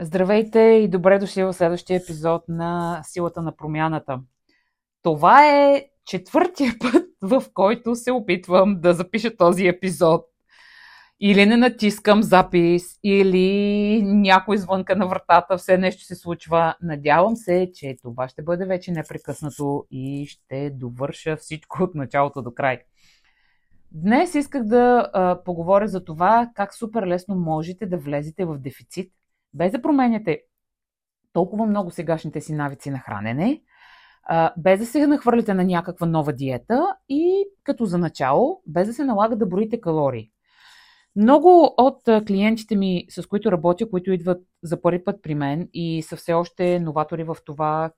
Здравейте и добре дошли в следващия епизод на Силата на промяната. Това е четвъртия път, в който се опитвам да запиша този епизод. Или не натискам запис, или някой звънка на вратата, все нещо се случва. Надявам се, че това ще бъде вече непрекъснато и ще довърша всичко от началото до край. Днес исках да а, поговоря за това как супер лесно можете да влезете в дефицит без да променяте толкова много сегашните си навици на хранене, без да се нахвърляте на някаква нова диета и като за начало, без да се налага да броите калории. Много от клиентите ми, с които работя, които идват за първи път при мен и са все още новатори в това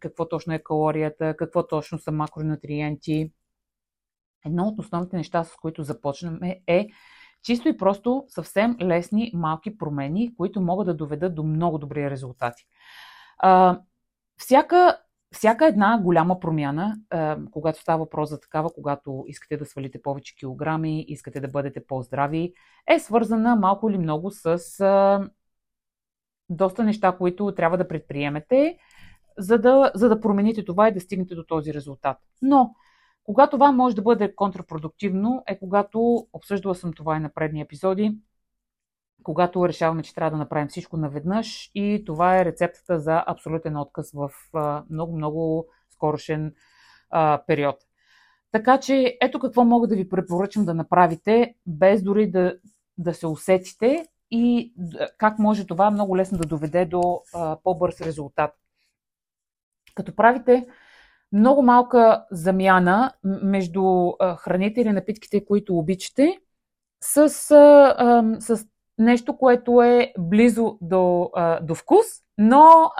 какво точно е калорията, какво точно са макронутриенти, едно от основните неща, с които започнем е Чисто и просто съвсем лесни малки промени, които могат да доведат до много добри резултати. А, всяка, всяка една голяма промяна, а, когато става въпрос за такава, когато искате да свалите повече килограми, искате да бъдете по-здрави, е свързана малко или много с а, доста неща, които трябва да предприемете, за да, за да промените това и да стигнете до този резултат. Но когато това може да бъде контрапродуктивно, е когато, обсъждала съм това и на предни епизоди, когато решаваме, че трябва да направим всичко наведнъж и това е рецептата за абсолютен отказ в много-много скорошен а, период. Така че ето какво мога да ви препоръчам да направите, без дори да, да се усетите и как може това много лесно да доведе до а, по-бърз резултат. Като правите много малка замяна между храните или напитките, които обичате, с, с нещо, което е близо до, до вкус, но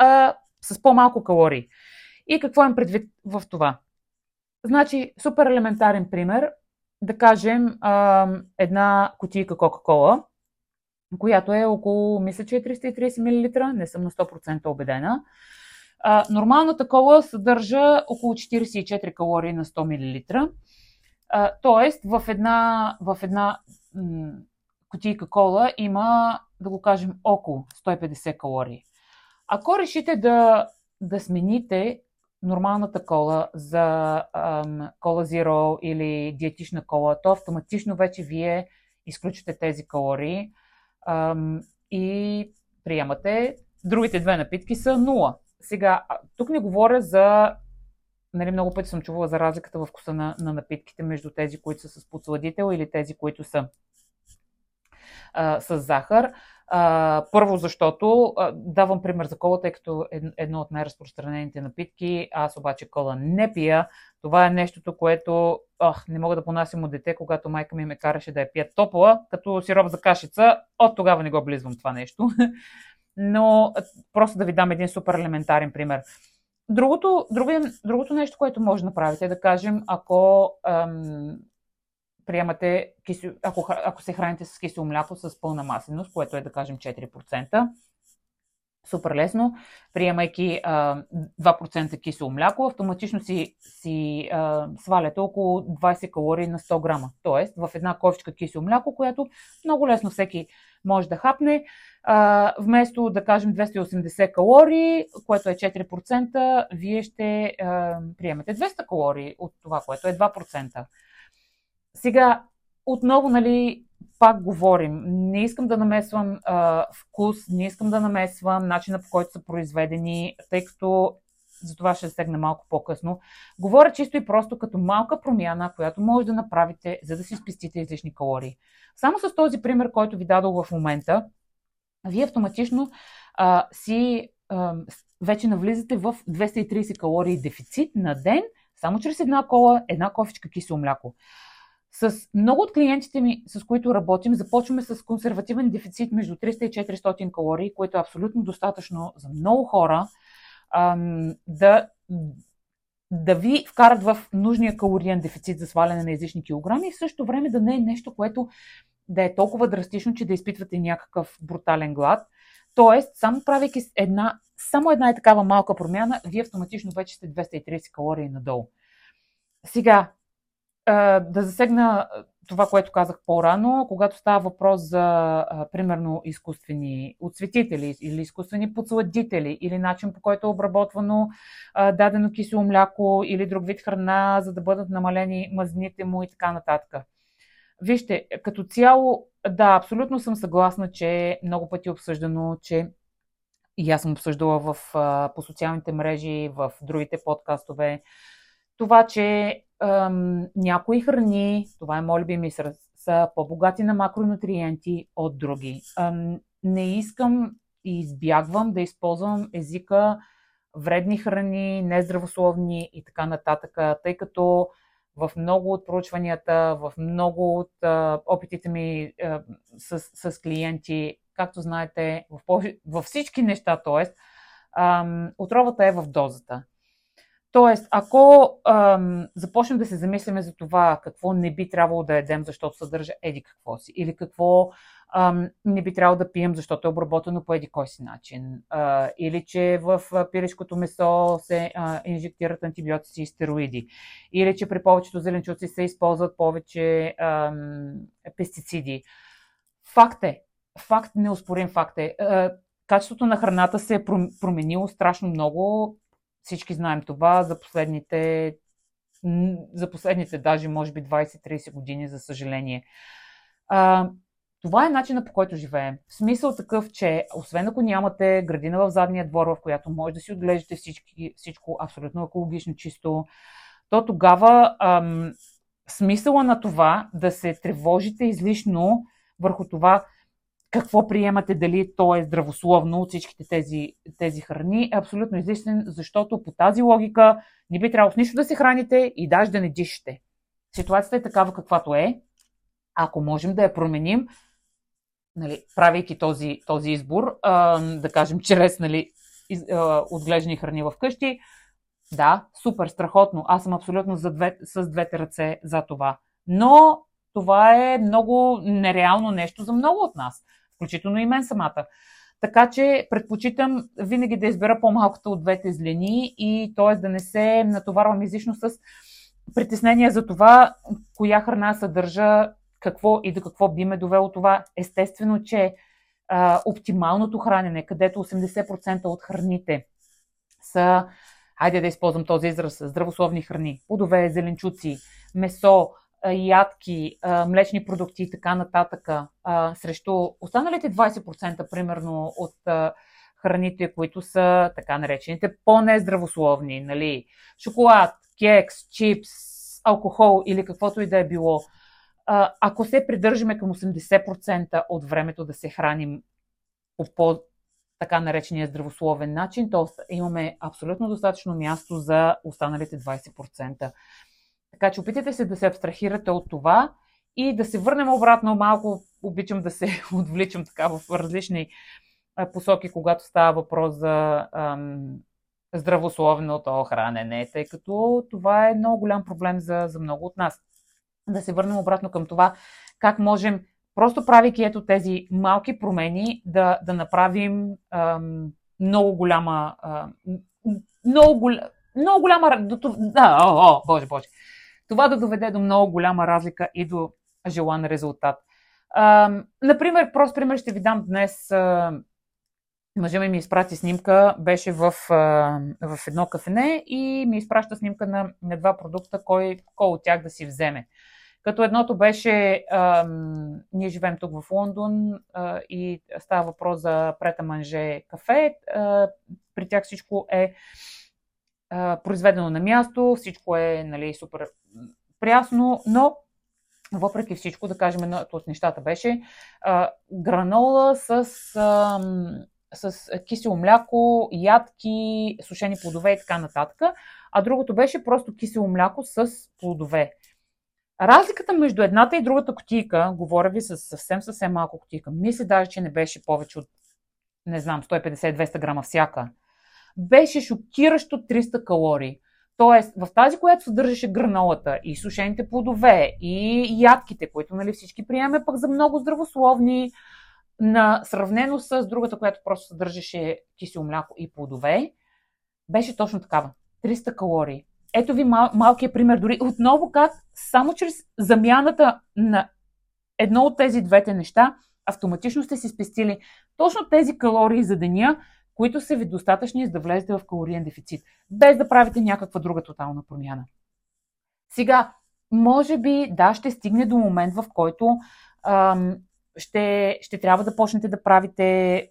с по-малко калории. И какво им предвид в това? Значи, супер елементарен пример, да кажем една кутийка Кока-Кола, която е около, мисля, че е 330 мл, не съм на 100% убедена. А, нормалната кола съдържа около 44 калории на 100 мл. А, тоест, в една, в една м- кутийка кола има, да го кажем, около 150 калории. Ако решите да, да смените нормалната кола за ам, кола Zero или диетична кола, то автоматично вече вие изключите тези калории ам, и приемате. Другите две напитки са 0. Сега, тук не говоря за нали, много пъти съм чувала за разликата в вкуса на, на напитките между тези, които са с подсладител или тези, които са а, с захар. А, първо, защото а, давам пример за кола, тъй като е едно от най-разпространените напитки. Аз обаче кола не пия. Това е нещото, което ох, не мога да понасям от дете, когато майка ми ме караше да я пия топла, като сироп за кашица. От тогава не го близвам това нещо. Но просто да ви дам един супер елементарен пример. Другото, друго, другото нещо, което може да направите, е да кажем, ако ам, приемате, киси, ако, ако се храните с кисело мляко с пълна масленост, което е да кажем 4%, супер лесно, приемайки а, 2% кисело мляко, автоматично си, си а, сваляте около 20 калории на 100 грама. Тоест, в една ковичка кисело мляко, което много лесно всеки може да хапне, а, вместо да кажем 280 калории, което е 4%, вие ще а, приемете 200 калории от това, което е 2%. Сега, отново, нали, пак говорим. Не искам да намесвам а, вкус, не искам да намесвам начина по който са произведени, тъй като за това ще стегна малко по-късно. Говоря чисто и просто като малка промяна, която може да направите, за да си спестите излишни калории. Само с този пример, който ви дадох в момента, вие автоматично а, си а, вече навлизате в 230 калории дефицит на ден, само чрез една кола, една кофичка кисело мляко. С много от клиентите ми, с които работим, започваме с консервативен дефицит между 300 и 400 калории, което е абсолютно достатъчно за много хора ам, да, да ви вкарат в нужния калориен дефицит за сваляне на излишни килограми и в същото време да не е нещо, което да е толкова драстично, че да изпитвате някакъв брутален глад. Тоест, само правейки една, само една е такава малка промяна, вие автоматично вече сте 230 калории надолу. Сега, да засегна това, което казах по-рано, когато става въпрос за, а, примерно, изкуствени отцветители или изкуствени подсладители или начин по който е обработвано дадено кисело мляко или друг вид храна, за да бъдат намалени мазните му и така нататък. Вижте, като цяло, да, абсолютно съм съгласна, че много пъти е обсъждано, че и аз съм обсъждала в, а, по социалните мрежи, в другите подкастове, това, че ам, някои храни, това е моят любим израз, са по-богати на макронутриенти от други. Ам, не искам и избягвам да използвам езика вредни храни, нездравословни и така нататък, тъй като в много от проучванията, в много от а, опитите ми а, с, с клиенти, както знаете, в, във всички неща, т.е. отровата е в дозата. Тоест, ако ам, започнем да се замисляме за това какво не би трябвало да едем, защото съдържа еди какво си, или какво ам, не би трябвало да пием, защото е обработено по еди кой си начин, а, или че в пилешкото месо се а, инжектират антибиотици и стероиди, или че при повечето зеленчуци се използват повече ам, пестициди. Факт е, факт, неоспорим факт е, а, качеството на храната се е променило страшно много всички знаем това за последните, за последните даже, може би, 20-30 години, за съжаление. А, това е начина по който живеем. В смисъл такъв, че освен ако нямате градина в задния двор, в която може да си отглеждате всички, всичко абсолютно екологично чисто, то тогава ам, смисъла на това да се тревожите излишно върху това какво приемате, дали то е здравословно от всичките тези, тези храни, е абсолютно излишен, защото по тази логика не би трябвало с нищо да се храните и даже да не дишате. Ситуацията е такава каквато е. Ако можем да я променим, нали, правейки този, този избор, а, да кажем, чрез нали, из, а, отглеждани храни в къщи, да, супер, страхотно. Аз съм абсолютно за две, с двете ръце за това. Но това е много нереално нещо за много от нас включително и мен самата. Така че предпочитам винаги да избера по-малкото от двете злени и т.е. да не се натоварвам излишно с притеснение за това, коя храна съдържа какво и до какво би ме довело това. Естествено, че а, оптималното хранене, където 80% от храните са, хайде да използвам този израз, здравословни храни, плодове, зеленчуци, месо, ядки, млечни продукти и така нататък, срещу останалите 20% примерно от храните, които са така наречените по-нездравословни, нали? шоколад, кекс, чипс, алкохол или каквото и да е било, ако се придържаме към 80% от времето да се храним по по така наречения здравословен начин, то имаме абсолютно достатъчно място за останалите 20%. Така че опитайте се да се абстрахирате от това и да се върнем обратно малко. Обичам да се отвличам така в различни посоки, когато става въпрос за ам, здравословното хранене, тъй като това е много голям проблем за, за много от нас. Да се върнем обратно към това, как можем, просто правейки ето тези малки промени, да, да направим ам, много голяма. Ам, много, много голяма. Да, о, о, боже, боже това да доведе до много голяма разлика и до желан резултат. А, например, прост пример ще ви дам днес. А, ми ми изпрати снимка, беше в, в едно кафене и ми изпраща снимка на, на два продукта, кой, кой от тях да си вземе. Като едното беше, а, ние живеем тук в Лондон а, и става въпрос за прета манже кафе. А, при тях всичко е а, произведено на място, всичко е нали, супер прясно, но въпреки всичко, да кажем, едното от нещата беше а, гранола с, а, с кисело мляко, ядки, сушени плодове и така нататък, а другото беше просто кисело мляко с плодове. Разликата между едната и другата котийка, говоря ви с съвсем съвсем малко котийка, мисля даже, че не беше повече от, не знам, 150-200 грама всяка, беше шокиращо 300 калории. Тоест, в тази, която съдържаше гранолата и сушените плодове и ядките, които нали, всички приемаме пък за много здравословни, на сравнено с другата, която просто съдържаше кисело мляко и плодове, беше точно такава. 300 калории. ето ви мал, малкият пример. Дори отново как само чрез замяната на едно от тези двете неща, автоматично сте си спестили точно тези калории за деня, които са ви достатъчни за да влезете в калориен дефицит, без да правите някаква друга тотална промяна. Сега, може би, да, ще стигне до момент, в който ам, ще, ще трябва да почнете да правите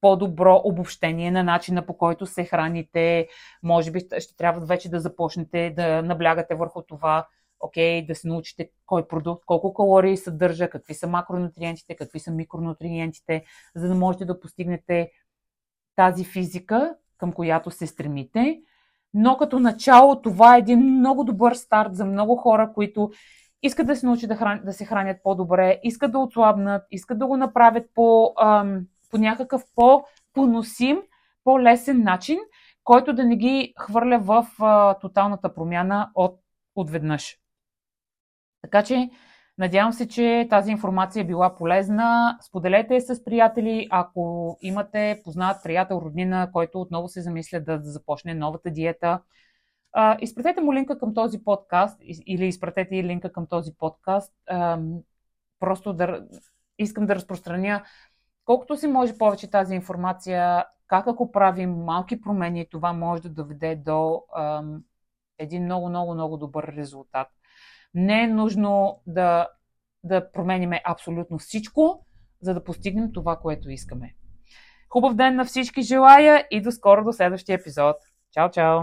по-добро обобщение на начина по който се храните. Може би ще трябва вече да започнете да наблягате върху това, окей, да се научите кой продукт, колко калории съдържа, какви са макронутриентите, какви са микронутриентите, за да можете да постигнете тази физика, към която се стремите. Но като начало това е един много добър старт за много хора, които искат да се научат да, хран... да се хранят по-добре, искат да отслабнат, искат да го направят по, ам, по някакъв по-поносим, по-лесен начин, който да не ги хвърля в а, тоталната промяна от, отведнъж. Така че, надявам се, че тази информация е била полезна. Споделете с приятели, ако имате познат приятел, роднина, който отново се замисля да, започне новата диета. А, изпратете му линка към този подкаст или изпратете и линка към този подкаст. Просто да искам да разпространя колкото си може повече тази информация, как ако правим малки промени, това може да доведе до един много, много, много добър резултат. Не е нужно да, да промениме абсолютно всичко, за да постигнем това, което искаме. Хубав ден на всички желая и до скоро до следващия епизод. Чао, чао!